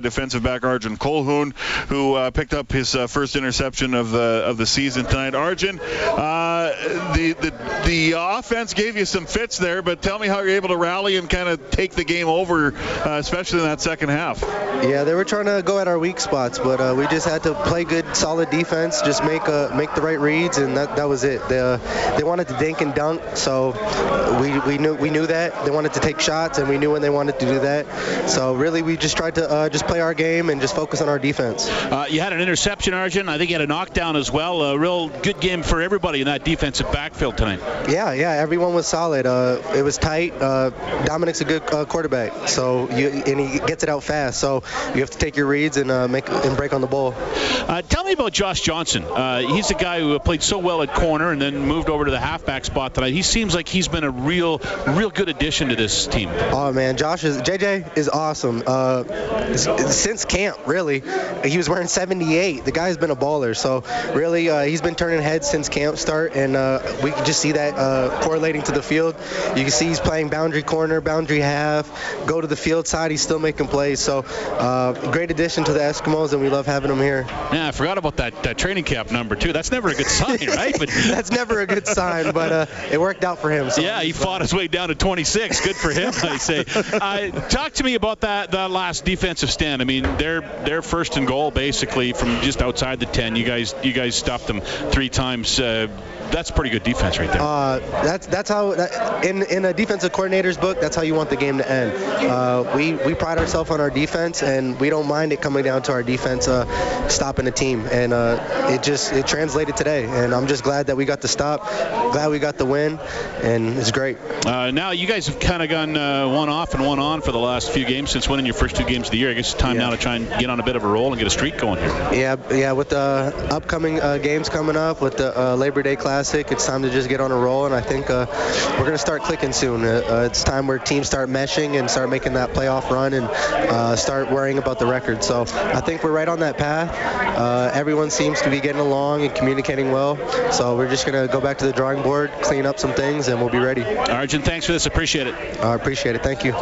defensive back Arjen Colquhoun, who uh, picked up his uh, first interception of the of the season tonight. Arjen, uh, the the the offense gave you some fits there, but tell me how you're able to rally and kind of take the game over, uh, especially in that second half. Yeah, they were trying to go at our weak spots, but uh, we just had to play good, solid defense, just make uh, make the right reads, and that, that was it. They, they wanted to dink and dunk, so we, we knew we knew that they wanted to take shots, and we knew when they wanted to do that. So really, we just tried to just just play our game and just focus on our defense. Uh, you had an interception, Arjen. I think you had a knockdown as well. A real good game for everybody in that defensive backfield tonight. Yeah, yeah, everyone was solid. Uh, it was tight. Uh, Dominic's a good uh, quarterback, so you, and he gets it out fast. So you have to take your reads and uh, make and break on the ball. Uh, tell me about Josh Johnson. he's a guy who played so well at corner and then moved over to the halfback spot tonight. He seems like he's been a real, real good addition to this team. Oh man, Josh is JJ is awesome since camp, really. He was wearing 78. The guy's been a baller. So really, uh, he's been turning heads since camp start, and uh, we can just see that uh, correlating to the field. You can see he's playing boundary corner, boundary half, go to the field side. He's still making plays. So uh, great addition to the Eskimos, and we love having him here. Yeah, I forgot about that, that training camp number two. That's never a good sign, right? But that's never a good sign, but uh, it worked out for him. So yeah, he fought his way down to 26. Good for him, I say. Uh, talk to me about that that last defensive I mean they're they're first and goal basically from just outside the 10. You guys you guys stuffed them three times. Uh, that's pretty good defense right there. Uh, that's that's how that, in in a defensive coordinator's book, that's how you want the game to end. Uh, we we pride ourselves on our defense, and we don't mind it coming down to our defense uh, stopping the team, and uh, it just it translated today, and I'm just glad that we got the stop, glad we got the win, and it's great. Uh, now you guys have kind of gone uh, one off and one on for the last few games since winning your first two games of the year. I guess it's time yeah. now to try and get on a bit of a roll and get a streak going here. Yeah, yeah. With the upcoming games coming up, with the Labor Day Classic. It's time to just get on a roll, and I think uh, we're going to start clicking soon. Uh, uh, it's time where teams start meshing and start making that playoff run and uh, start worrying about the record. So I think we're right on that path. Uh, everyone seems to be getting along and communicating well. So we're just going to go back to the drawing board, clean up some things, and we'll be ready. Arjen, thanks for this. Appreciate it. I appreciate it. Thank you.